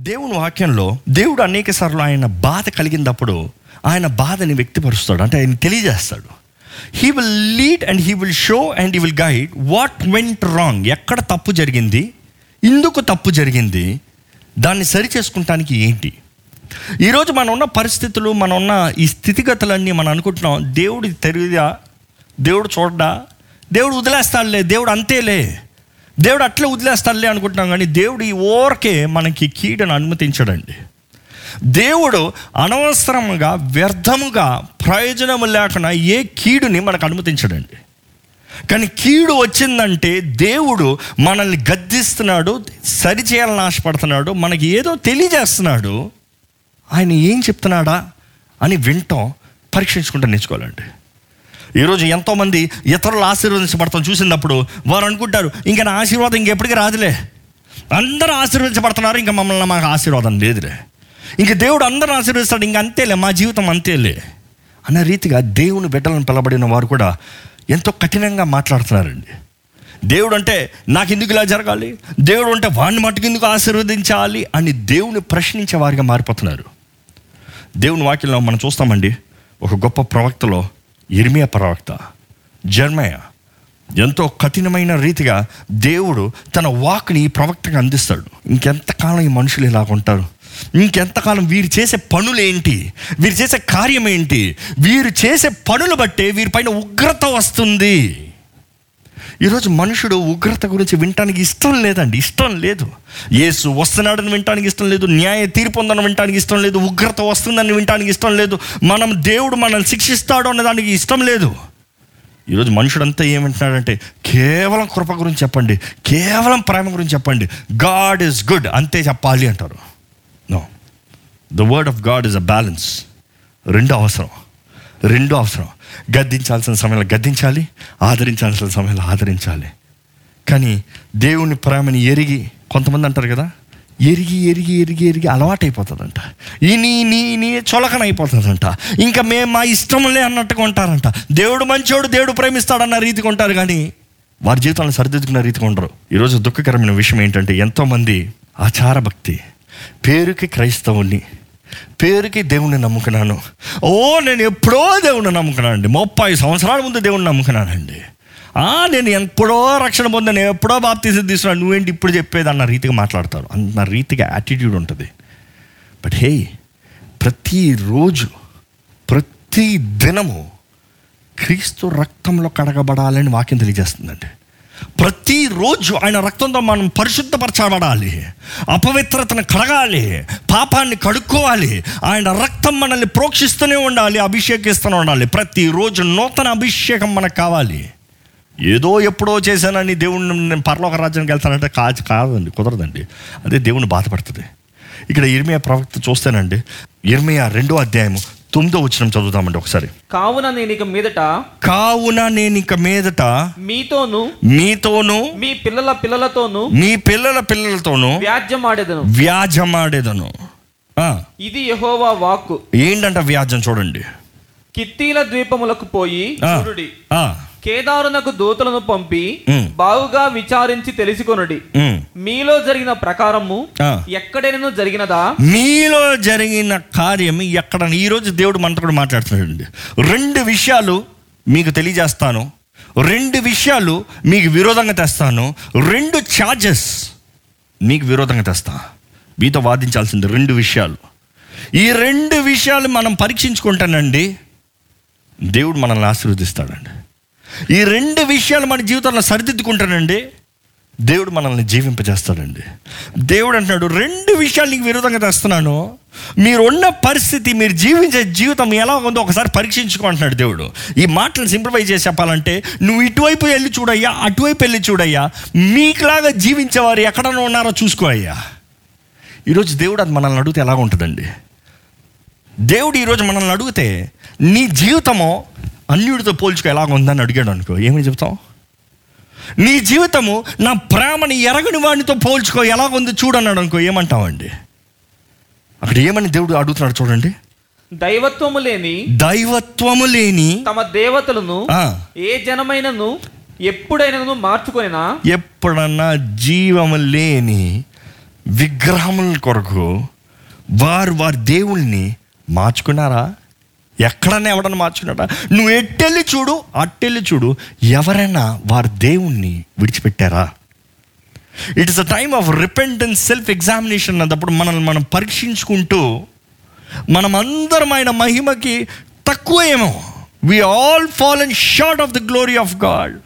దేవుని వాక్యంలో దేవుడు అనేక సార్లు ఆయన బాధ కలిగినప్పుడు ఆయన బాధని వ్యక్తపరుస్తాడు. అంటే ఆయన తెలియజేస్తాడు. He will lead and he will show and he will guide what went wrong ఎక్కడ తప్పు జరిగింది? ఇందుకు తప్పు జరిగింది? దాన్ని సరి చేసుకుంటానికి ఏంటి? ఈరోజు మనం ఉన్న పరిస్థితులు మనం ఉన్న ఈ స్థితిగతులన్నీ మనం అనుకుంటున్నాం దేవుడి తెలియదా దేవుడు చూడడా? దేవుడు వదిలేస్తాడులే దేవుడు అంతేలే. దేవుడు అట్లే వదిలేస్తాడులే అనుకుంటున్నాం కానీ దేవుడు ఈ ఓరకే మనకి కీడను అనుమతించడండి. దేవుడు అనవసరంగా వ్యర్థముగా ప్రయోజనము లేకుండా ఏ కీడుని మనకు అనుమతించడండి. కానీ కీడు వచ్చిందంటే దేవుడు మనల్ని గద్దిస్తున్నాడు సరిచేయాలని ఆశపడుతున్నాడు మనకి ఏదో తెలియజేస్తున్నాడు. ఆయన ఏం చెప్తున్నాడా అని వింటాం పరీక్షించుకుంటూ నేర్చుకోవాలండి. ఈరోజు ఎంతోమంది ఇతరులు ఆశీర్వదించబడతాం చూసినప్పుడు వారు అనుకుంటారు ఇంకా నా ఆశీర్వాదం ఇంకెప్పటికీ రాదులే. అందరూ ఆశీర్వదించబడుతున్నారు ఇంకా మమ్మల్ని మాకు ఆశీర్వాదం లేదులే. ఇంక దేవుడు అందరూ ఆశీర్వదిస్తాడు ఇంక అంతేలే మా జీవితం అంతేలే. అనే రీతిగా దేవుని బిడ్డలను పిలబడిన వారు కూడా ఎంతో కఠినంగా మాట్లాడుతున్నారండి. దేవుడు అంటే నాకు ఎందుకు ఇలా జరగాలి? దేవుడు అంటే వాడిని మట్టుకు ఎందుకు ఆశీర్వదించాలి? అని దేవుని ప్రశ్నించే వారిగా మారిపోతున్నారు. దేవుని వాక్యంలో మనం చూస్తామండి ఒక గొప్ప ప్రవక్తలో ఇర్మియా ప్రవక్త జర్మయ. ఎంతో కఠినమైన రీతిగా దేవుడు తన వాక్ని ప్రవక్తగా అందిస్తాడు. ఇంకెంతకాలం ఈ మనుషులు ఇలా ఉంటారు? ఇంకెంతకాలం వీరు చేసే పనులేంటి? వీరు చేసే కార్యం ఏంటి వీరు చేసే పనులు బట్టే వీరిపైన ఉగ్రత వస్తుంది. ఈరోజు మనుషుడు ఉగ్రత గురించి వినటానికి ఇష్టం లేదండి ఇష్టం లేదు. యేసు వస్తున్నాడని వినటానికి ఇష్టం లేదు న్యాయ తీర్పు ఉందని వినటానికి ఇష్టం లేదు ఉగ్రత వస్తుందని వినటానికి ఇష్టం లేదు మనం దేవుడు మనల్ని శిక్షిస్తాడు అన్నదానికి ఇష్టం లేదు. ఈరోజు మనుషుడంతా ఏమంటున్నాడంటే కేవలం కృప గురించి చెప్పండి కేవలం ప్రేమ గురించి చెప్పండి. గాడ్ ఈజ్ గుడ్ అంతే చెప్పాలి అంటారు. No. The word of God is a balance. రెండు అవసరం. రెండు అవసరం. గద్దించాల్సిన సమయంలో గద్దించాలి? ఆదరించాల్సిన సమయంలో ఆదరించాలి. కానీ దేవుని ప్రేమని ఎరిగి కొంతమంది అంటారు కదా ఎరిగి ఎరిగి ఎరిగి ఎరిగి అలవాటైపోతుందంట. ఈ నీ నీ నీ చొలకన అయిపోతుందంట ఇంకా మేము మా ఇష్టంలే అన్నట్టుగా ఉంటారంట. దేవుడు మంచోడు దేవుడు ప్రేమిస్తాడన్న రీతిగా ఉంటారు కానీ వారి జీవితాలను సరిదిద్దుకున్న రీతిగా ఉండరు. ఈరోజు దుఃఖకరమైన విషయం ఏంటంటే ఎంతోమంది ఆచారభక్తి పేరుకి క్రైస్తవుని పేరుకి దేవుణ్ణి నమ్ముకున్నాను. ఓ నేను ఎప్పుడో దేవుణ్ణి నమ్ముకున్నానండి. ముప్పై సంవత్సరాల ముందు దేవుణ్ణి నమ్ముకున్నానండి. ఆ, నేను ఎప్పుడో రక్షణ పొందాను. ఎప్పుడో బాప్తీసం తీసుకున్నాను. నువ్వేంటి ఇప్పుడు చెప్పేది అన్న రీతిగా మాట్లాడతారు. అన్న రీతిగా యాటిట్యూడ్ ఉంటుంది. బట్ హే ప్రతిరోజు ప్రతి దినము క్రీస్తు రక్తంలో కడగబడాలని వాక్యం తెలియజేస్తుందండి. ప్రతిరోజు ఆయన రక్తంతో మనం పరిశుద్ధపరచబడాలి. అపవిత్రతను కడగాలి. పాపాన్ని కడుక్కోవాలి. ఆయన రక్తం మనల్ని ప్రోక్షిస్తూనే ఉండాలి అభిషేకిస్తూనే ఉండాలి. ప్రతిరోజు నూతన అభిషేకం మనకు కావాలి. ఏదో ఎప్పుడో చేశానని దేవుడిని నేను పరలోక రాజ్యానికి వెళ్తానంటే కాదు కాదండి కుదరదండి. అదే దేవుని బాధపడుతుంది. ఇక్కడ ఇర్మియా ప్రవక్త చూస్తేనండి ఇర్మియా రెండో అధ్యాయము తొమ్మిదో వచ్చిన చదువుతామండి ఒకసారి. కావున నేను ఇక మీదట కావున నేను ఇక మీదట మీతోను మీతోనూ మీ పిల్లల పిల్లలతోను మీ పిల్లల పిల్లలతోనూ వ్యాజ్యమాడేదను. వ్యాజమాడేదను ఇది యెహోవా వాక్కు. ఏంటంట వ్యాజం చూడండి. కిత్తీల ద్వీపములకు పోయి కేదారునకు దూతలను పంపి. బావుగా విచారించి తెలుసుకొనుడి. మీలో జరిగిన ప్రకారము. ఎక్కడైనా జరిగినదా? మీలో జరిగిన కార్యం ఎక్కడ? ఈరోజు దేవుడు మనతో కూడా మాట్లాడుతున్నాడండి. రెండు విషయాలు మీకు తెలియజేస్తాను. రెండు విషయాలు మీకు విరోధంగా తెస్తాను. రెండు ఛార్జెస్ మీకు విరోధంగా తెస్తా. మీతో వాదించాల్సింది రెండు విషయాలు. ఈ రెండు విషయాలు మనం పరీక్షించుకుంటానండి. దేవుడు మనల్ని ఆశీర్వదిస్తాడండి. ఈ రెండు విషయాలు మన జీవితంలో సరిదిద్దుకుంటానండి. దేవుడు మనల్ని జీవింపజేస్తాడండి. దేవుడు అంటున్నాడు రెండు విషయాలు నీకు విరోధంగా తెస్తున్నాను. మీరు ఉన్న పరిస్థితి మీరు జీవించే జీవితం ఎలా ఉందో ఒకసారి పరీక్షించుకో అంటున్నాడు దేవుడు. ఈ మాటలు సింప్లిఫై చేసి చెప్పాలంటే నువ్వు ఇటువైపు వెళ్ళి చూడయ్యా అటువైపు వెళ్ళి చూడయ్యా. మీకులాగా జీవించేవారు ఎక్కడన్నా ఉన్నారో చూసుకో అయ్యా. ఈరోజు దేవుడు అది మనల్ని అడిగితే ఎలా ఉంటుందండి? దేవుడు ఈరోజు మనల్ని అడిగితే నీ జీవితము అన్యుడితో పోల్చుకో ఎలాగ ఉందని అడిగాడు అనుకో. ఏమని చెప్తాం నీ జీవితము నా ప్రేమని ఎరగని వాడితో పోల్చుకో ఎలాగుంది చూడన్నాడు అనుకో. ఏమంటావండి? అక్కడ ఏమని దేవుడు అడుగుతున్నాడు చూడండి. దైవత్వము లేని దైవత్వము లేని తమ దేవతలను ఏ జనమైనను ఎప్పుడైనను మార్చుకొనినా ఎప్పుడన్నా జీవము లేని విగ్రహముల కొరకు వారు వారి దేవుల్ని మార్చుకున్నారా? ఎక్కడన్నా ఎవడన్నా మార్చుకున్నాడా? నువ్వు ఎట్టెళ్ళి చూడు అట్టెళ్ళి చూడు ఎవరైనా వారి దేవుణ్ణి విడిచిపెట్టారా? It is a time of repentance self examination అన్నప్పుడు మనల్ని మనం పరీక్షించుకుంటూ మనం అందరం ఆయన మహిమకి తక్కువ ఏమో we all fall and short of the glory of God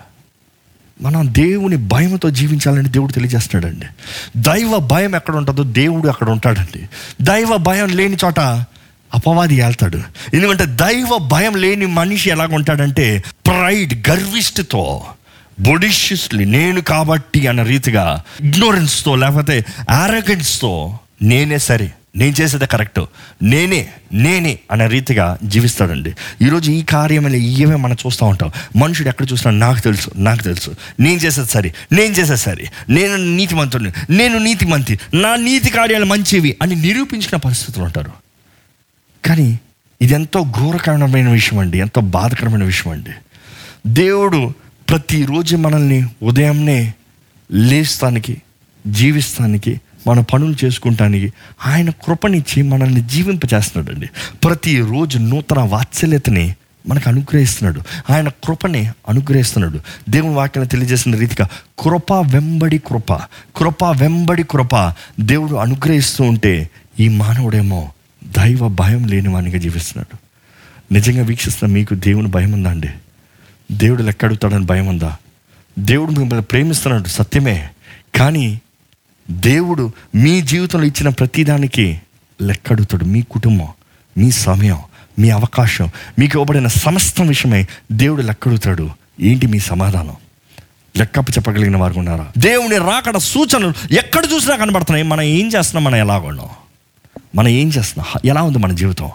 మనం దేవుని భయంతో జీవించాలని దేవుడు తెలియజేస్తున్నాడండి. దైవ భయం ఎక్కడ ఉంటుందో దేవుడు అక్కడ ఉంటాడండి. దైవ భయం లేని చోట అపవాది వెళ్తాడు ఎందుకంటే దైవ భయం లేని మనిషి ఎలాగ ఉంటాడంటే ప్రైడ్ గర్విష్ఠతో బొడిషియస్లీ నేను కాబట్టి అన్న రీతిగా ఇగ్నోరెన్స్తో లేకపోతే ఆరోగెన్స్తో నేనే సరే నేను చేసేది కరెక్ట్ నేనే నేనే అనే రీతిగా జీవిస్తాడండి. ఈరోజు ఈ కార్యమైన ఇవే మనం చూస్తూ ఉంటాం. మనుషుడు ఎక్కడ చూసినా నాకు తెలుసు నాకు తెలుసు. నేను చేసేది సరే నేను చేసేది సరే. నేను నీతిమంతుడిని నేను నీతిమంతి నా నీతి కార్యాలు మంచివి అని నిరూపించిన పరిస్థితులు ఉంటారు. కానీ ఇది ఎంతో ఘోరకరమైన విషయం అండి ఎంతో బాధకరమైన విషయం అండి. దేవుడు ప్రతిరోజు మనల్ని ఉదయంనే లేస్తానికి జీవిస్తానికి మన పనులు చేసుకుంటానికి ఆయన కృపనిచ్చి మనల్ని జీవింపచేస్తున్నాడండి ప్రతిరోజు నూతన వాత్సల్యతని మనకు అనుగ్రహిస్తున్నాడు. ఆయన కృపని అనుగ్రహిస్తున్నాడు. దేవుని వాక్యాన్ని తెలియజేసిన రీతిగా కృప వెంబడి కృప కృప వెంబడి కృప దేవుడు అనుగ్రహిస్తూ ఉంటే ఈ మానవుడేమో దైవ భయం లేనివానిగా జీవిస్తున్నాడు. నిజంగా వీక్షిస్తున్న మీకు దేవుని భయం ఉందా అండి? దేవుడు లెక్క అడుగుతాడని భయం ఉందా? దేవుడు మిమ్మల్ని ప్రేమిస్తున్నాడు సత్యమే. కానీ దేవుడు మీ జీవితంలో ఇచ్చిన ప్రతిదానికి లెక్క అడుగుతాడు. మీ కుటుంబం మీ సమయం మీ అవకాశం మీకు ఇవ్వబడిన సమస్తం విషయమై దేవుడు లెక్క అడుగుతాడు. ఏంటి మీ సమాధానం? లెక్కప్ప చెప్పగలిగిన వారు ఉన్నారా? దేవుని రాకడ సూచనలు ఎక్కడ చూసినా కనబడుతున్నాయి. మనం ఏం చేస్తున్నాం? మనం ఎలా మనం ఏం చేస్తున్నాం? ఎలా ఉంది మన జీవితం?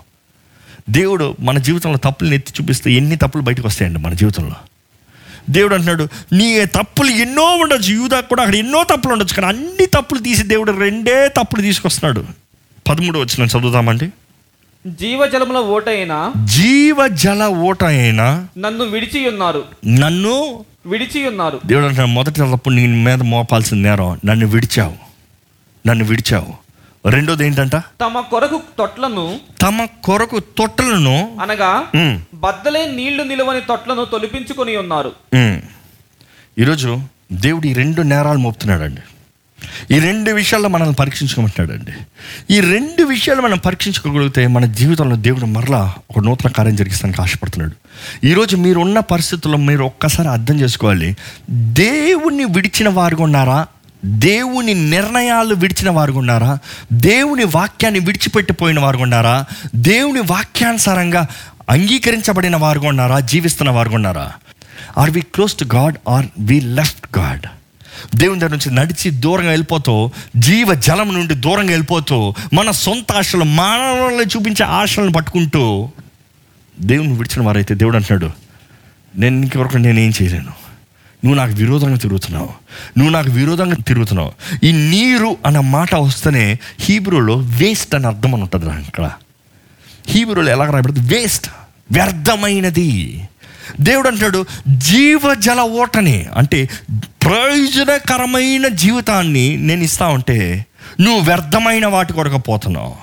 దేవుడు మన జీవితంలో తప్పులు ఎత్తి చూపిస్తే ఎన్ని తప్పులు బయటకు వస్తాయండి మన జీవితంలో. దేవుడు అంటున్నాడు నీ తప్పులు ఎన్నో ఉండొచ్చు. యూదా కూడా అక్కడ ఎన్నో తప్పులు ఉండొచ్చు. కానీ అన్ని తప్పులు తీసి దేవుడు రెండే తప్పులు తీసుకొస్తున్నాడు. పదమూడు వచ్చిన చదువుతామండి జీవజలముల ఓటైన జీవ జల ఓట అయినా నన్ను విడిచి ఉన్నారు నన్ను విడిచి ఉన్నారు దేవుడు అంటున్నాడు మొదటి తప్పు నీ మీద మోపాల్సిన నేరం. నన్ను విడిచావు. నన్ను విడిచావు. రెండోది ఏంటంట? తమ కొరకు తొట్లను తమ కొరకు తొట్టలను అనగా బద్దలే నీళ్ళు నిలవని తొట్లను తొలిపించుకొని ఉన్నారు. ఈరోజు దేవుడు ఈ రెండు నేరాలు మోపుతున్నాడండి. ఈ రెండు విషయాల్లో మనల్ని పరీక్షించుకోమంటున్నాడండి. ఈ రెండు విషయాలు మనం పరీక్షించుకోగలిగితే మన జీవితంలో దేవుడు మరలా ఒక నూతన కార్యం జరిగిస్తానికి ఆశపడుతున్నాడు. ఈరోజు మీరు ఉన్న పరిస్థితుల్లో మీరు ఒక్కసారి అర్థం చేసుకోవాలి. దేవుణ్ణి విడిచిన వారుగా ఉన్నారా? దేవుని నిర్ణయాలు విడిచిన వారు ఉన్నారా దేవుని వాక్యాన్ని విడిచిపెట్టిపోయిన వారు ఉన్నారా దేవుని వాక్యానుసారంగా అంగీకరించబడిన వారు ఉన్నారా జీవిస్తున్న వారు ఉన్నారా are we close to God are we left God దేవుని దగ్గర నుంచి నడిచి దూరంగా వెళ్ళిపోతూ జీవ జలం నుండి దూరంగా వెళ్ళిపోతూ మన సొంత ఆశలు మానవులను చూపించే ఆశలను పట్టుకుంటూ దేవుని విడిచిన వారైతే దేవుడు అంటున్నాడు నేను ఇంకెవరకు నేనేం చేయలేను. నువ్వు నాకు విరోధంగా తిరుగుతున్నావు. నువ్వు నాకు విరోధంగా తిరుగుతున్నావు. ఈ నీరు అన్న మాట వస్తేనే హీబ్రూలో వేస్ట్ అని అర్థం అని ఉంటుంది అక్కడ హీబ్రూలో ఎలా రాయబడదు వేస్ట్ వ్యర్థమైనది. దేవుడు అంటాడు జీవజల ఓటని అంటే ప్రయోజనకరమైన జీవితాన్ని నేను ఇస్తా ఉంటే నువ్వు వ్యర్థమైన వాటి కొరకు పోతున్నావు.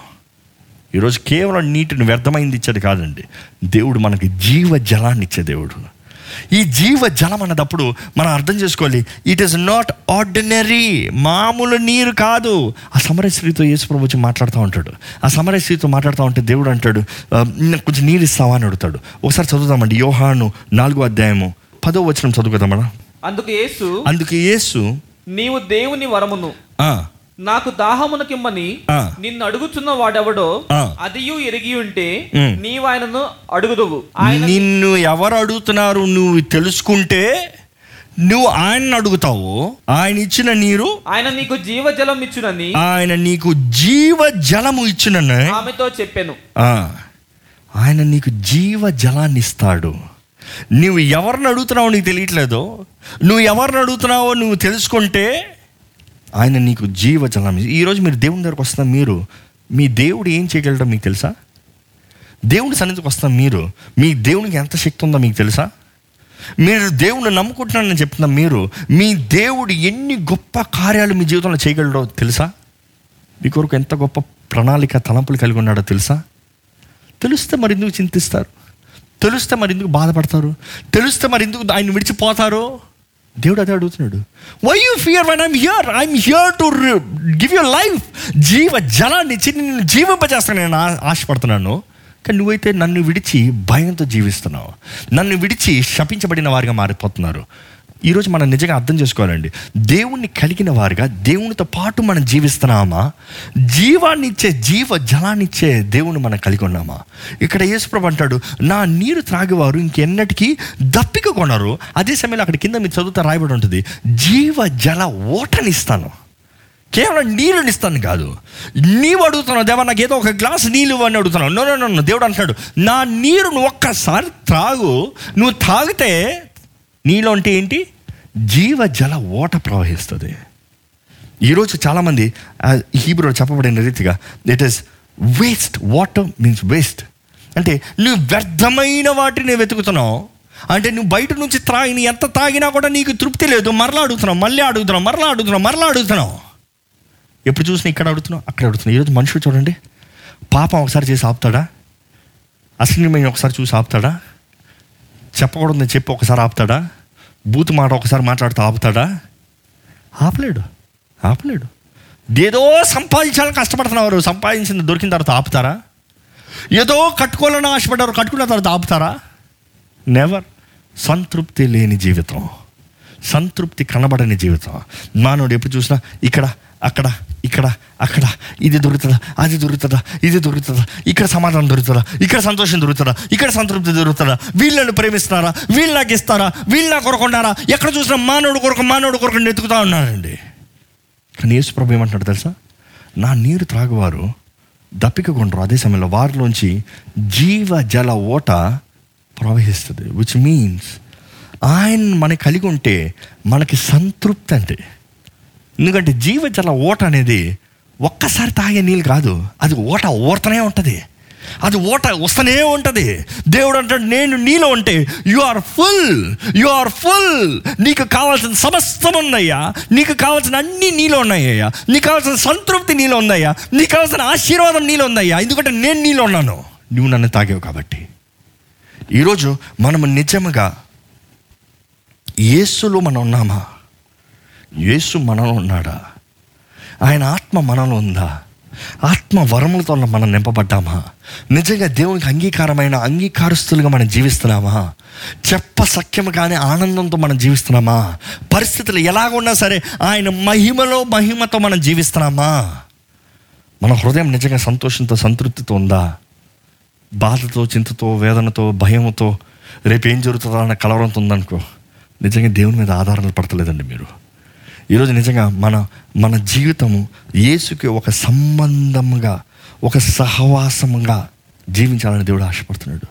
ఈరోజు కేవలం నీటిని వ్యర్థమైంది ఇచ్చేది కాదండి. దేవుడు మనకి జీవ జలాన్ని ఇచ్చే దేవుడు. ఈ జీవ జలం అన్నదప్పుడు మనం అర్థం చేసుకోవాలి. ఇట్ ఈస్ నాట్ ఆర్డినరీ మామూలు నీరు కాదు. ఆ సమర స్త్రీతో యేసుప్రభు వచ్చి మాట్లాడుతూ ఉంటాడు. ఆ సమర స్త్రీతో మాట్లాడుతూ ఉంటే దేవుడు అంటాడు "ఆ, నాకు కొంచెం నీరు ఇస్తావా? అని అడుగుతాడు. ఒకసారి చదువుదామండి. యోహాను నాలుగో అధ్యాయము పదో వచనం చదువుకుందామా? అందుకు యేసు అందుకే యేసు నీవు దేవుని వరమును నాకు దాహమునకిమ్మని. నిన్ను అడుగుచున్న వాడెవడో ఆ. అదియు ఎరిగి ఉంటే. నీవు ఆయనను అడుగుదువు నిన్ను ఎవరు అడుగుతున్నారు నువ్వు తెలుసుకుంటే నువ్వు ఆయన్ని అడుగుతావు ఆయన ఇచ్చిన నీరు ఆయన నీకు జీవజలం ఇచ్చునని ఆయన నీకు జీవ జలము ఇచ్చిననే ఆమెతో చెప్పాను ఆయన నీకు జీవ జలాన్ని ఇస్తాడు నువ్వు ఎవరిని అడుగుతున్నావో నీకు తెలియట్లేదు నువ్వు ఎవరిని అడుగుతున్నావో నువ్వు తెలుసుకుంటే ఆయన నీకు జీవ జలం ఈరోజు మీరు దేవుని దగ్గరకు వస్తున్న మీరు మీ దేవుడు ఏం చేయగలడో మీకు తెలుసా? దేవుడి సన్నిధికి వస్తున్న మీరు మీ దేవునికి ఎంత శక్తి ఉందో మీకు తెలుసా? మీరు దేవుని నమ్ముకుంటున్నానని చెప్తున్న మీరు మీ దేవుడు ఎన్ని గొప్ప కార్యాలు మీ జీవితంలో చేయగలడో తెలుసా? మీ కొరకు ఎంత గొప్ప ప్రణాళిక తలంపులు కలిగి ఉన్నాడో తెలుసా? తెలిస్తే మరి ఎందుకు చింతిస్తారు? తెలిస్తే మరి ఎందుకు బాధపడతారు? తెలిస్తే మరి ఎందుకు ఆయన విడిచిపోతారు? దేవుడు అదే అడుగుతున్నాడు. Why you fear one I'm here I'm here to give your life జీవ జలాన్ని ఇచ్చి నేను జీవింపజేస్తాను నేను ఆశపడుతున్నాను. కానీ నువ్వైతే నన్ను విడిచి భయంతో జీవిస్తున్నావు. నన్ను విడిచి శపించబడిన వారిగా మారిపోతున్నారు. ఈరోజు మనం నిజంగా అర్థం చేసుకోవాలండి. దేవుణ్ణి కలిగిన వారుగా దేవునితో పాటు మనం జీవిస్తున్నామా? జీవాన్ని ఇచ్చే జీవ జలాన్నిచ్చే దేవుని మనం కలిగి ఉన్నామా? ఇక్కడ యేసుప్రభు అంటాడు నా నీరు త్రాగేవారు ఇంకెన్నటికీ దప్పిక కొనరు. అదే సమయంలో అక్కడ కింద మీరు చదువుతా రాయబడి ఉంటుంది జీవ జల ఓటనిస్తాను. కేవలం నీళ్ళని ఇస్తాను కాదు. నీవు అడుగుతున్నావు దేవా నాకు ఏదో ఒక గ్లాస్ నీళ్ళు అని అడుగుతున్నావు. నో నో నో దేవుడు అంటాడు నా నీరును ఒక్కసారి త్రాగు నువ్వు తాగితే నీలో అంటే ఏంటి? జీవ జల ఓట ప్రవహిస్తుంది. ఈరోజు చాలామంది హీబ్రో చెప్పబడిన రీతిగా it is waste water means waste అంటే నువ్వు వ్యర్థమైన వాటిని వెతుకుతున్నావు. అంటే నువ్వు బయట నుంచి త్రాగిని ఎంత తాగినా కూడా నీకు తృప్తి లేదు. మరలా అడుగుతున్నావు మళ్ళీ అడుగుతున్నావు మరలా అడుగుతున్నావు మరలా అడుగుతున్నావు. ఎప్పుడు చూసినా ఇక్కడ అడుగుతున్నావు అక్కడ అడుగుతున్నావు. ఈరోజు మనుషులు చూడండి. పాపం ఒకసారి చేసి ఆపుతాడా? అశ్లీలమైన ఒకసారి చూసి ఆపుతాడా? చెప్పకూడదని చెప్పి ఒకసారి ఆపుతాడా? బూతు మాట ఒకసారి మాట్లాడుతూ ఆపుతాడా? ఆపలేడు. ఆపలేడు. ఏదో సంపాదించాలని కష్టపడుతున్నారు. సంపాదించింది దొరికిన తర్వాత ఆపుతారా? ఏదో కట్టుకోవాలని ఆశపడ్డారు కట్టుకున్న తర్వాత ఆపుతారా? నెవర్ సంతృప్తి లేని జీవితం. సంతృప్తి కనబడని జీవితం. మానవుడు ఎప్పుడు చూసినా ఇక్కడ అక్కడ ఇక్కడ అక్కడ ఇది దొరుకుతుందా అది దొరుకుతుందా ఇది దొరుకుతుందా ఇక్కడ సమాధానం దొరుకుతుందా ఇక్కడ సంతోషం దొరుకుతుందా ఇక్కడ సంతృప్తి దొరుకుతుందా వీళ్ళని ప్రేమిస్తున్నారా వీళ్ళు నాకు ఇస్తారా వీళ్ళు నా కొరకుండారా ఎక్కడ చూసినా మానవుడు కొరకు మానవుడు కొరకు నెతుకుతా ఉన్నానండి. కానీ యేసు ప్రభు ఏమంటున్నాడు తెలుసా? నా నీరు త్రాగువారు దప్పిక అదే సమయంలో వారిలోంచి జీవ జల ఓట ప్రవహిస్తుంది విచ్ మీన్స్ ఆయన మనకి కలిగి ఉంటే మనకి సంతృప్తి అంటే ఎందుకంటే జీవజల ఓట అనేది ఒక్కసారి తాగే నీళ్ళు కాదు. అది ఓట ఓడుతూనే ఉంటుంది. అది ఓట వస్తూనే ఉంటుంది. దేవుడు అంటాడు నేను నీలో ఉంటే you are full you are full నీకు కావాల్సిన సమస్తం ఉందయ్యా నీకు కావాల్సిన అన్ని నీలో ఉన్నాయ్యా. నీకు కావాల్సిన సంతృప్తి నీలో ఉందయ్యా. నీకు కావాల్సిన ఆశీర్వాదం నీలో ఉందయ్యా. ఎందుకంటే నేను నీలో ఉన్నాను. నువ్వు నన్ను తాగేవు కాబట్టి. ఈరోజు మనము నిజముగా యేసులో మనం ఉన్నామా? యేసు మనలో ఉన్నాడా? ఆయన ఆత్మ మనలో ఉందా? ఆత్మ వరములతో మనం నింపబడ్డామా? నిజంగా దేవునికి అంగీకారమైన అంగీకారస్తులుగా మనం జీవిస్తున్నామా? చెప్ప సఖ్యము కానీ ఆనందంతో మనం జీవిస్తున్నామా? పరిస్థితులు ఎలాగున్నా సరే ఆయన మహిమలో మహిమతో మనం జీవిస్తున్నామా? మన హృదయం నిజంగా సంతోషంతో సంతృప్తితో ఉందా? బాధతో చింతతో వేదనతో భయంతో రేపు ఏం జరుగుతుందో అన్న కలవరంతో ఉందనుకో నిజంగా దేవుని మీద ఆధారాలు పడతలేదండి మీరు. ఈరోజు నిజంగా మన మన జీవితము యేసుకి ఒక సంబంధంగా ఒక సహవాసముగా జీవించాలని దేవుడు ఆశపడుతున్నాడు.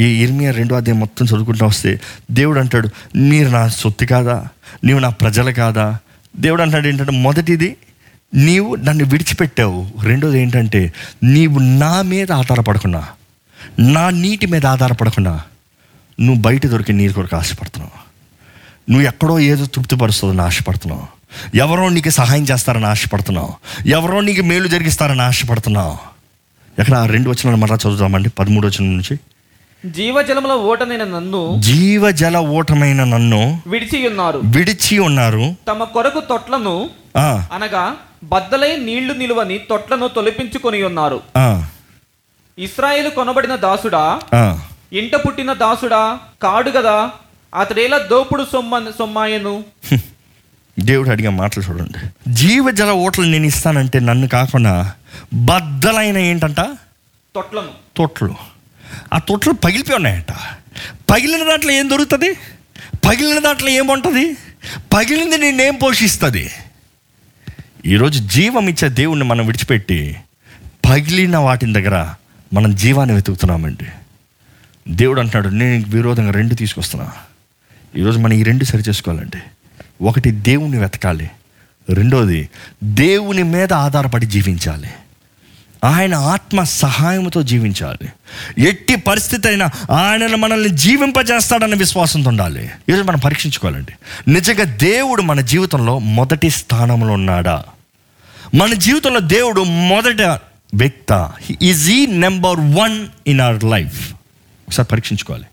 ఈ ఇర్మియా రెండో అధ్యాయం మొత్తం చదువుకుంటూ వస్తే దేవుడు అంటాడు మీరు నా సొత్తు కాదా? నీవు నా ప్రజలు కాదా? దేవుడు అంటాడు ఏంటంటే మొదటిది నీవు నన్ను విడిచిపెట్టావు. రెండోది ఏంటంటే నీవు నా మీద ఆధారపడకున్నా. నా నీటి మీద ఆధారపడకున్నా. నువ్వు బయట దొరికే నీరు కొరకు ఆశపడుతున్నావు. నువ్వు ఎక్కడో ఏదో తృప్తిపరుస్తుందని ఆశపడుతున్నావు. ఎవరో నీకు సహాయం చేస్తారని ఆశపడుతున్నావు. ఎవరో నీకు మేలు జరిగిస్తారని ఆశపడుతున్నావు. ఎక్కడ రెండు వచ్చిన మరలా చదువుతామండి పదమూడు వచ్చిన నుంచి. జీవజలముల ఓటనైన నన్ను జీవజల ఓటమైన నన్ను విడిచి ఉన్నారు. విడిచి ఉన్నారు. తమ కొరకు తొట్లను అనగా బద్దలై నీళ్ళు నిలువని తొట్లను తొలిపించుకొని ఉన్నారు. ఇస్రాయేలు కొనబడిన దాసుడా. ఇంట పుట్టిన దాసుడా? కాడు గదా అతడేలా దోపుడు సొమ్మ సొమ్మాయను? దేవుడు అడిగే మాటలు చూడండి. జీవజల ఓటలు నేను ఇస్తానంటే నన్ను కాకుండా బద్దలైన ఏంటంట? తొట్లను. తొట్లు. ఆ తొట్లు పగిలిపోయి ఉన్నాయంట. పగిలిన దాంట్లో ఏం దొరుకుతుంది? పగిలిన దాంట్లో ఏముంటుంది పగిలింది నేనేం పోషిస్తుంది? ఈరోజు జీవం ఇచ్చే దేవుణ్ణి మనం విడిచిపెట్టి పగిలిన వాటిని దగ్గర మనం జీవాన్ని వెతుకుతున్నామండి. దేవుడు అంటున్నాడు నేను విరోధంగా రెండు తీసుకొస్తున్నా. ఈరోజు మనం ఈ రెండు సరి చేసుకోవాలంటే ఒకటి దేవుని వెతకాలి రెండోది దేవుని మీద ఆధారపడి జీవించాలి. ఆయన ఆత్మ సహాయంతో జీవించాలి. ఎట్టి పరిస్థితి అయినా ఆయనను మనల్ని జీవింపజేస్తాడన్న విశ్వాసంతో ఉండాలి. ఈరోజు మనం పరీక్షించుకోవాలండి. నిజంగా దేవుడు మన జీవితంలో మొదటి స్థానంలో ఉన్నాడా? మన జీవితంలో దేవుడు మొదట వ్యక్త. Is he number one in our life ఒకసారి పరీక్షించుకోవాలి.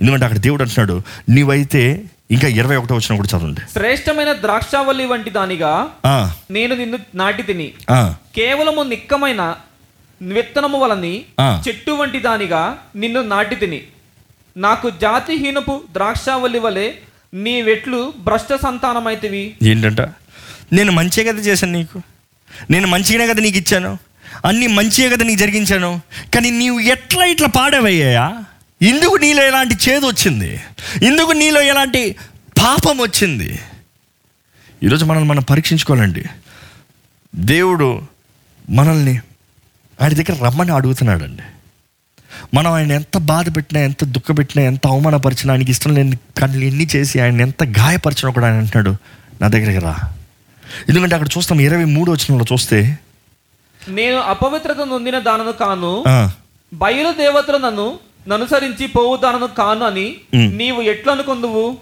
ఎందుకంటే అక్కడ దేవుడు అంటున్నాడు నీవైతే ఇంకా ఇరవై ఒకటో వచ్చిన కూడా చదవండి. శ్రేష్టమైన ద్రాక్షావల్లి వంటి దానిగా నేను నిన్ను నాటి తిని కేవలము నిక్కమైన విత్తనము వలని. చెట్టు వంటి దానిగా నిన్ను నాటి తిని నాకు జాతిహీనపు ద్రాక్షావల్లి వలె నీ వెట్లు భ్రష్ట సంతానమైతివి. ఏంటంట? నేను మంచిగా కదా చేశాను నీకు? నేను మంచిగానే కదా నీకు ఇచ్చాను? అన్ని మంచిగా కదా నీకు జరిగించాను? కానీ నీవు ఎట్లా ఇట్లా పాడవయ్యాయా ఇందుకు నీలో ఎలాంటి చేదు వచ్చింది? ఇందుకు నీలో ఎలాంటి పాపం వచ్చింది? ఈరోజు మనల్ని మనం పరీక్షించుకోవాలండి. దేవుడు మనల్ని ఆయన దగ్గర రమ్మని అడుగుతున్నాడండి. మనం ఆయన ఎంత బాధ పెట్టినా ఎంత దుఃఖ పెట్టినా ఎంత అవమానపరిచినా ఆయనకి ఇష్టం లేని కళ్ళు ఎన్ని చేసి ఆయన ఎంత గాయపరిచినా కూడా ఆయన అంటున్నాడు నా దగ్గరికి రా. ఎందుకంటే అక్కడ చూస్తాం ఇరవై మూడు వచ్చిన చూస్తే నేను అపవిత్రత నొందిన దానను కాను బయలు దేవతలు నన్ను ననుసరించి పోవు దానను కాను అని. నీవు ఎట్లనుకుందువు?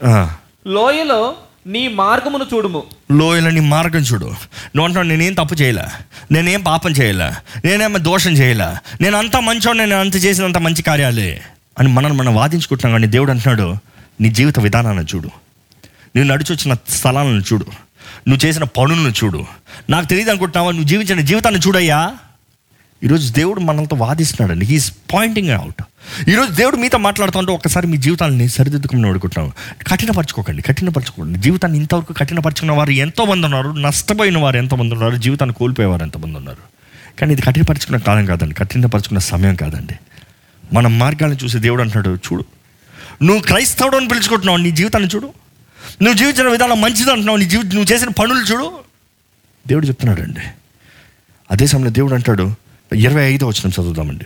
లోయలో నీ మార్గమును చూడుము. లోయలని మార్గం చూడు. నువ్వు అంటావు నేనేం తప్పు చేయలే? నేనేం పాపం చేయలే? నేనేం దోషం చేయలే? నేను అంత మంచోడు నేను అంత చేసినంత మంచి కార్యాలే అని మనం మనం వాదించుకుంటున్నాం కానీ దేవుడు అంటున్నాడు నీ జీవిత విధానాన్ని చూడు. నువ్వు నడిచొచ్చిన స్థలాలను చూడు. నువ్వు చేసిన పనులను చూడు. నాకు తెలియదు అనుకుంటున్నావా నువ్వు జీవించిన జీవితాన్ని చూడయ్యా? ఈరోజు దేవుడు మనలతో వాదిస్తున్నాడండి. హీఈస్ పాయింటింగ్ అవుట్ ఈరోజు దేవుడు మీతో మాట్లాడుతుంటే ఒక్కసారి మీ జీవితాన్ని సరిదిద్దుకుని అడుగుతున్నాను కఠినపరచుకోకండి కఠినపరచుకోండి జీవితాన్ని ఇంతవరకు కఠినపరచుకున్న వారు ఎంతోమంది ఉన్నారు నష్టపోయిన వారు ఎంతమంది ఉన్నారు జీవితాన్ని కోల్పోయేవారు ఎంతమంది ఉన్నారు. కానీ ఇది కఠినపరచుకున్న కాలం కాదండి కఠినపరచుకున్న సమయం కాదండి. మన మార్గాలను చూసి దేవుడు అంటున్నాడు చూడు నువ్వు క్రైస్తవుడు అని పిలుచుకుంటున్నావు నీ జీవితాన్ని చూడు. నువ్వు జీవించిన విధానం మంచిది అంటున్నావు నీ జీవి నువ్వు చేసిన పనులు చూడు. దేవుడు చెప్తున్నాడండి. అదే సమయంలో దేవుడు అంటాడు ఇరవై ఐదో వచ్చిన చదువుదామండి.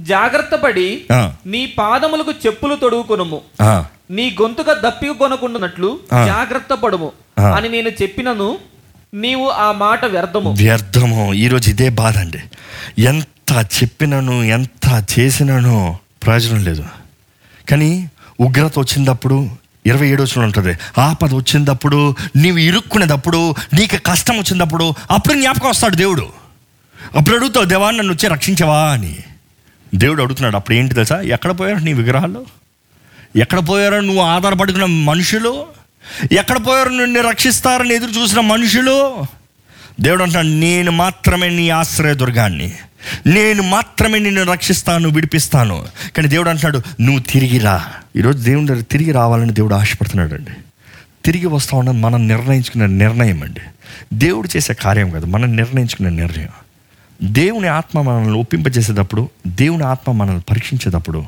జాగ్రత్త పడి నీ పాదములకు చెప్పులు తొడుగుకొనుము. నీ గొంతుక దప్పిక కొనకుండానట్లు. జాగ్రత్త పడుము. అని నేను చెప్పినను నీవు ఆ మాట వ్యర్థము. వ్యర్థము. ఈరోజు ఇదే బాధ అండి. ఎంత చెప్పినను ఎంత చేసినాను ప్రయోజనం లేదు. కానీ ఉగ్రత వచ్చినప్పుడు ఇరవై ఏడు వచ్చిన ఉంటుంది. ఆపద వచ్చినప్పుడు నీవు ఇరుక్కునేటప్పుడు నీకు కష్టం వచ్చినప్పుడు అప్పుడు జ్ఞాపకం వస్తాడు దేవుడు. అప్పుడు అడుగుతావు దేవా నన్ను వచ్చి రక్షించవా అని. దేవుడు అడుగుతున్నాడు అప్పుడు ఏంటి తెలుసా? ఎక్కడ పోయారు నీ విగ్రహాలు ఎక్కడ పోయారో నువ్వు ఆధారపడుకున్న మనుషులు? ఎక్కడ పోయారో నిన్ను రక్షిస్తారని ఎదురు చూసిన మనుషులు? దేవుడు అంటాడు నేను మాత్రమే నీ ఆశ్రయ దుర్గాన్ని నేను మాత్రమే నిన్ను రక్షిస్తాను విడిపిస్తాను. కానీ దేవుడు అంటున్నాడు నువ్వు తిరిగి రా. ఈరోజు దేవుని దగ్గర తిరిగి రావాలని దేవుడు ఆశపడుతున్నాడు అండి తిరిగి వస్తా ఉన్నది మనం నిర్ణయించుకున్న నిర్ణయం అండి. దేవుడు చేసే కార్యం కాదు మనం నిర్ణయించుకున్న నిర్ణయం. దేవుని ఆత్మ మనల్ని ఒప్పింపజేసేటప్పుడు దేవుని ఆత్మ మనల్ని పరీక్షించేటప్పుడు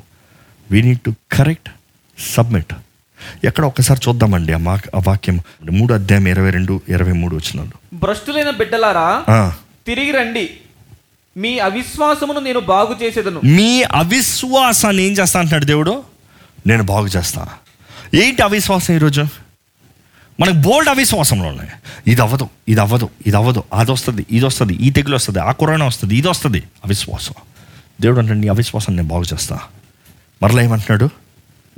we need to correct submit ఎక్కడ ఒక్కసారి చూద్దామండి ఆ వాక్ ఆ వాక్యం. మూడు అధ్యాయం ఇరవై రెండు ఇరవై మూడు వచ్చినాడు. భ్రష్టులైన బిడ్డలారా. తిరిగి రండి. మీ అవిశ్వాసమును నేను బాగు చేసేదను. మీ అవిశ్వాసాన్ని ఏం చేస్తా అంటున్నాడు దేవుడు? నేను బాగు చేస్తా. ఏంటి అవిశ్వాసం ఈరోజు? మనకు బోల్డ్ అవిశ్వాసంలో ఉన్నాయి. ఇది అవ్వదు ఇది అవ్వదు ఇది అవ్వదు అది వస్తుంది ఇది వస్తుంది ఈ తెగులు వస్తుంది ఆ కరోనా వస్తుంది ఇది వస్తుంది. అవిశ్వాసం. దేవుడు అంటే నీ అవిశ్వాసం నేను బాగు చేస్తా. మరలా ఏమంటున్నాడు?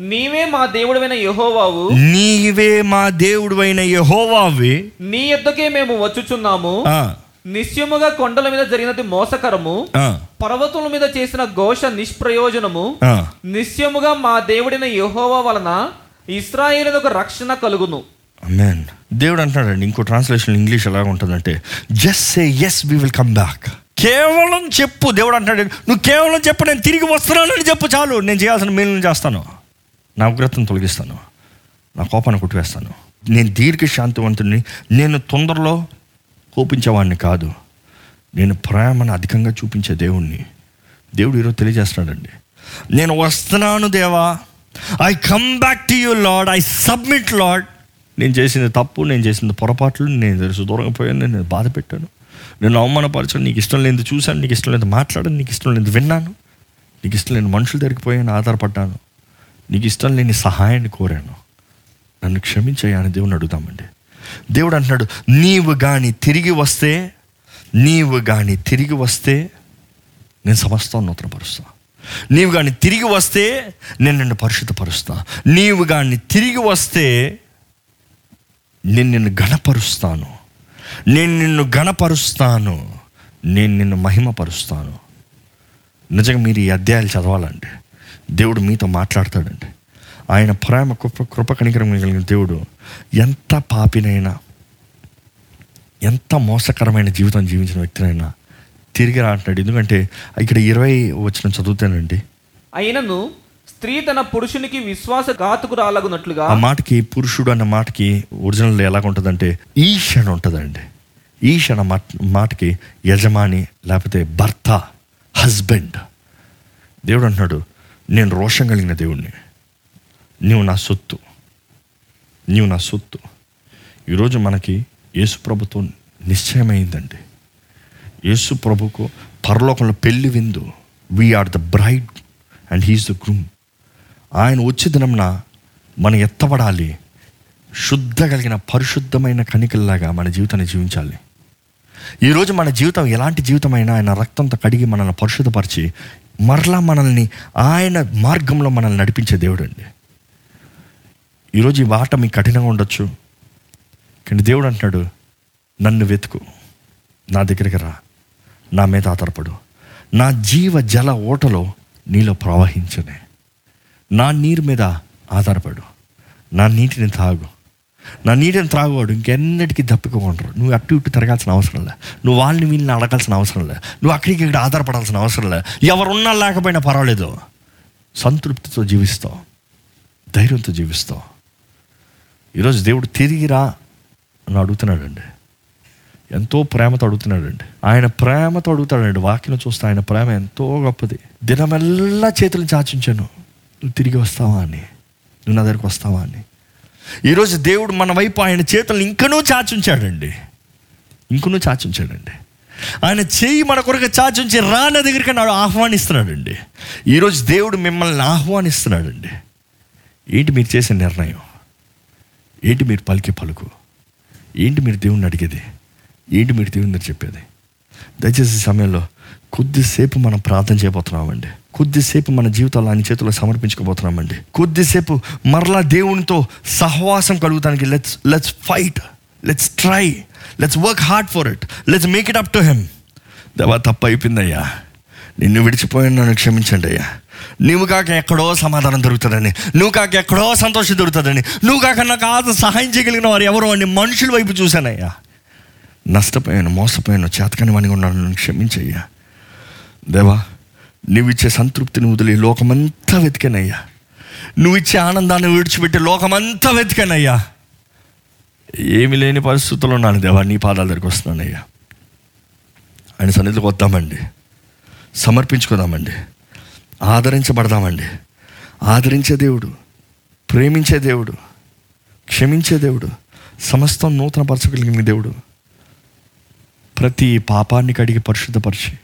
నీవే మా దేవుడైన యెహోవావు. నీవే మా దేవుడు అయిన యహోవావి. నీ యొద్దకే మేము వచ్చుచున్నాము. నిశ్చయముగా కొండల మీద జరిగినది మోసకరము. పర్వతముల మీద చేసిన ఘోష నిష్ప్రయోజనము. నిశ్చయముగా మా దేవుడైన యెహోవా వలన ఇస్రాయేలులకు రక్షణ కలుగును. అమెన్ దేవుడు అంటున్నాడండి ఇంకో ట్రాన్స్లేషన్ ఇంగ్లీష్ ఎలా ఉంటుందంటే just say yes we will come back కేవలం చెప్పు దేవుడు అంటాడు నువ్వు కేవలం చెప్పు నేను తిరిగి వస్తున్నానని చెప్పు చాలు నేను చేయాల్సిన మేలు చేస్తాను. నా ఉగ్రతను తొలగిస్తాను నా కోపాన్ని కొట్టివేస్తాను. నేను దీర్ఘ శాంతివంతుడిని నేను తొందరలో కోపించేవాడిని కాదు. నేను ప్రేమను అధికంగా చూపించే దేవుణ్ణి. దేవుడు ఈరోజు తెలియజేస్తున్నాడండి నేను వస్తున్నాను దేవా. I come back to you Lord I submit Lord నేను చేసింది తప్పు నేను చేసిన పొరపాట్లు నేను తెలుసు దూరంగా పోయాను నేను బాధ పెట్టాను. నేను అవమానపరచాను నీకు ఇష్టం లేదు చూశాను నీకు ఇష్టం లేదు మాట్లాడాను నీకు ఇష్టం లేదు విన్నాను నీకు ఇష్టం లేని మనుషులు దగ్గరికి పోయాను ఆధారపడ్డాను నీకు ఇష్టం లేని సహాయాన్ని కోరాను. నన్ను క్షమించాయని దేవుని అడుగుతామండి దేవుడు అంటున్నాడు నీవు కానీ తిరిగి వస్తే నీవు కానీ తిరిగి వస్తే నేను సమస్తం నూతనపరుస్తా నీవు కానీ తిరిగి వస్తే నేను నిన్ను పరిశుద్ధపరుస్తా. నీవు కానీ తిరిగి వస్తే నేను నిన్ను గణపరుస్తాను నేను నిన్ను గణపరుస్తాను నేను నిన్ను మహిమపరుస్తాను. నిజంగా మీరు ఈ అధ్యాయాలు చదవాలండి. దేవుడు మీతో మాట్లాడతాడండి. ఆయన ప్రేమ కృప కృప కనికరం కలిగిన దేవుడు ఎంత పాపినైనా ఎంత మోసకరమైన జీవితం జీవించిన వ్యక్తినైనా తిరిగి రాంటున్నాడు ఎందుకంటే ఇక్కడ ఇరవై వచ్చిన చదువుతానండి. అయినను స్త్రీ తన పురుషునికి విశ్వాసఘాతుకురాలగునట్లుగా ఆ మాటకి పురుషుడు అన్న మాటకి ఒరిజినల్ ఎలాగ ఉంటుందంటే ఈషణ ఉంటుందండి. ఈషణ మాట మాటకి యజమాని లేకపోతే భర్త హస్బెండ్. దేవుడు అంటున్నాడు నేను రోషం కలిగిన దేవుణ్ణి. నీవు నా సొత్తు. నీవు నా సొత్తు. ఈరోజు మనకి యేసు ప్రభుత్వం నిశ్చయమైందండి. యేసు ప్రభుకు పరలోకంలో పెళ్ళి విందు. We are the bride and he is the groom ఆయన వచ్చే దినంన మనం ఎత్తబడాలి. శుద్ధ కలిగిన పరిశుద్ధమైన కణికల్లాగా మన జీవితాన్ని జీవించాలి. ఈరోజు మన జీవితం ఎలాంటి జీవితమైనా ఆయన రక్తంతో కడిగి మనల్ని పరిశుద్ధపరిచి మరలా మనల్ని ఆయన మార్గంలో మనల్ని నడిపించే దేవుడు అండి. ఈరోజు ఈ వాట మీకు కఠినంగా ఉండొచ్చు. కానీ దేవుడు అంటున్నాడు నన్ను వెతుకు. నా దగ్గరికి రా. నా మీద ఆధారపడు. నా జీవ జల ఓటలో నీలో ప్రవహించనే. నా నీరు మీద ఆధారపడు. నా నీటిని తాగు. నా నీటిని త్రాగువాడు ఇంకెన్నటికీ దప్పికోకుంటారు నువ్వు అటు ఇటు తిరగాల్సిన అవసరం లే. నువ్వు వాళ్ళని వీళ్ళని అడగాల్సిన అవసరం లే. నువ్వు అక్కడికి ఇక్కడ ఆధారపడాల్సిన అవసరం లే. ఎవరున్నా లేకపోయినా పర్వాలేదు. సంతృప్తితో జీవిస్తావు. ధైర్యంతో జీవిస్తావు. ఈరోజు దేవుడు తిరిగిరా అని అడుగుతున్నాడండి. ఎంతో ప్రేమతో అడుగుతున్నాడండి. ఆయన ప్రేమతో అడుగుతాడండి. వాక్యం చూస్తే ఆయన ప్రేమ ఎంతో గొప్పది. దినమెల్లా చేతులు చాచించాను. నువ్వు తిరిగి వస్తావా అని? నువ్వు నా దగ్గరకు వస్తావా అని? ఈరోజు దేవుడు మన వైపు ఆయన చేతులను ఇంకనూ చాచుంచాడండి. ఇంకనూ చాచుంచాడండి. ఆయన చేయి మన కొరకు చాచుంచి రా నా దగ్గరికి నాడు ఆహ్వానిస్తున్నాడండి. ఈరోజు దేవుడు మిమ్మల్ని ఆహ్వానిస్తున్నాడండి. ఏంటి మీరు చేసే నిర్ణయం? ఏంటి మీరు పలికే పలుకు? ఏంటి మీరు దేవుణ్ణి అడిగేది? ఏంటి మీరు దేవుని దగ్గర చెప్పేది? దయచేసి సమయంలో కొద్దిసేపు మనం ప్రార్థన చేయబోతున్నామండి. కొద్దిసేపు మన జీవితాలు ఆయన చేతిలో సమర్పించుకోబోతున్నామండి. కొద్దిసేపు మరలా దేవునితో సహవాసం కలుగుతానికి let's let's fight let's try let's work hard for it let's make it up to him దేవా తప్పు అయిపోయిందయ్యా నిన్ను విడిచిపోయాను నన్ను క్షమించండి అయ్యా. నువ్వు కాక ఎక్కడో సమాధానం దొరుకుతుందని నువ్వు కాక ఎక్కడో సంతోషం దొరుకుతుందని నువ్వు కాక నాకు ఆద సహాయం చేయగలిగిన వారు ఎవరో అని మనుషుల వైపు చూశానయ్యా. నష్టపోయాను మోసపోయాను చేతకాని వాడిని ఉన్నాను నన్ను క్షమించయ్యా. దేవా నువ్వు ఇచ్చే సంతృప్తిని వదిలి లోకమంతా వెతికానయ్యా. నువ్వు ఇచ్చే ఆనందాన్ని విడిచిపెట్టి లోకమంతా వెతికానయ్యా. ఏమి లేని పరిస్థితుల్లో ఉన్నాను దేవా నీ పాదాల దగ్గరికి వస్తున్నానయ్యా. ఆయన సన్నిధికి వద్దామండి. సమర్పించుకుందామండి. ఆదరించబడదామండి. ఆదరించే దేవుడు ప్రేమించే దేవుడు క్షమించే దేవుడు సమస్తం నూతన పరచగలిగిన దేవుడు. ప్రతి పాపాన్ని కడిగి పరిశుద్ధపరిచి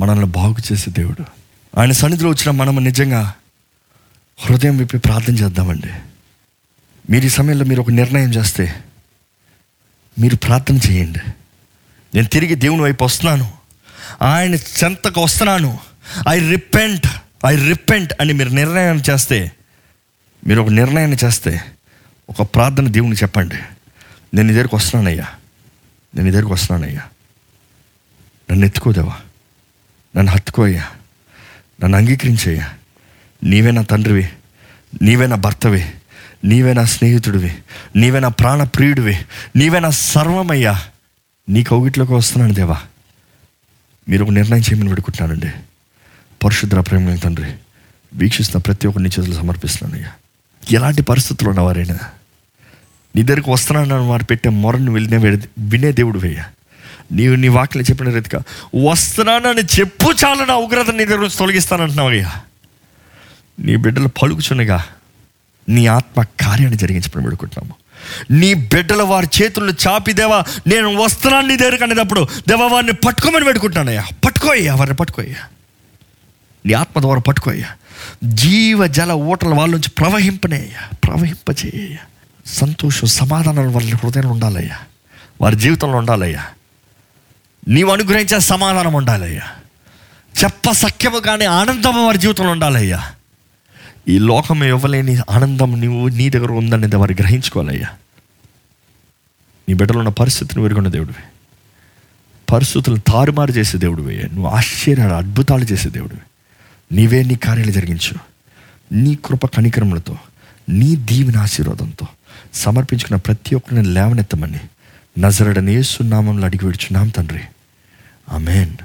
మనల్ని బాగు చేసే దేవుడు. ఆయన సన్నిధిలో వచ్చిన మనం నిజంగా హృదయం విప్పి ప్రార్థన చేద్దామండి. మీరు ఈ సమయంలో మీరు ఒక నిర్ణయం చేస్తే మీరు ప్రార్థన చేయండి. నేను తిరిగి దేవుని వైపు వస్తున్నాను. ఆయన చెంతకు వస్తున్నాను. ఐ రిపెంట్ ఐ రిపెంట్ అని మీరు నిర్ణయం చేస్తే మీరు ఒక నిర్ణయాన్ని చేస్తే ఒక ప్రార్థన దేవుని చెప్పండి. నేను నీ దగ్గరికి వస్తున్నానయ్యా. నేను నీ దగ్గరికి వస్తున్నానయ్యా. నన్ను ఎత్తుకోదేవా? నన్ను హత్తుకోయ్యా. నన్ను అంగీకరించయ్యా. నీవే నా తండ్రివి. నీవే నా భర్తవి. నీవే నా స్నేహితుడివి. నీవే నా ప్రాణ ప్రియుడివి నీవే నా సర్వమయ్యా. నీ కౌగిట్లోకి వస్తున్నాను దేవా. మీరు ఒక నిర్ణయం చేయమని పెడుకుంటున్నానండి పరిశుద్ధ ప్రేమ తండ్రి వీక్షిస్తున్న ప్రతి ఒక్కరిని చేతులు సమర్పిస్తున్నాను అయ్యా. ఎలాంటి పరిస్థితులు ఉన్నవారైనా నీ దగ్గరికి వస్తున్నానని వారు పెట్టే మొరను వినే వినే దేవుడు వేయ నీవు నీ వాక్యలు చెప్పిన రీతిగా వస్తున్నానని చెప్పు చాలు నా ఉగ్రత నీ దగ్గర నుంచి తొలగిస్తానంటున్నావు అయ్యా నీ బిడ్డలు పలుకుచున్నగా నీ ఆత్మ కార్యాన్ని జరిగించమని పెడుకుంటున్నాము నీ బిడ్డల వారి చేతుల్లో చాపి దేవా నేను వస్తున్నాను నీ దగ్గరికి అనేటప్పుడు దేవా వారిని పట్టుకోమని పెట్టుకుంటానయ్యా పట్టుకోయ్యా వారిని పట్టుకోయ్యా నీ ఆత్మ ద్వారా పట్టుకోయ్యా జీవ జల ఓటల వాళ్ళ నుంచి ప్రవహింపనేయ్యా ప్రవహింపచేయ్యా సంతోషం సమాధానం వాళ్ళ హృదయంలో ఉండాలయ్యా. వారి జీవితంలో ఉండాలయ్యా. నీవు అనుగ్రహించే సమాధానం ఉండాలయ్యా. చెప్ప సఖ్యము కానీ ఆనందం వారి జీవితంలో ఉండాలయ్యా. ఈ లోకం ఇవ్వలేని ఆనందం నువ్వు నీ దగ్గర ఉందనేది వారు గ్రహించుకోవాలయ్యా. నీ బిడ్డలో ఉన్న పరిస్థితిని వెరుగున్న దేవుడివి. పరిస్థితులను తారుమారు చేసే దేవుడివి. నువ్వు ఆశ్చర్యాలు అద్భుతాలు చేసే దేవుడివి. నీవే నీ కార్యాలు జరిగించు. నీ కృప కనికరములతో నీ దీవెన ఆశీర్వాదంతో సమర్పించుకున్న ప్రతి ఒక్కరిని లేవనెత్తమని నజరడని యేసు నామంలో అడిగి విడుచున్నాం తండ్రి. ఆమెన్.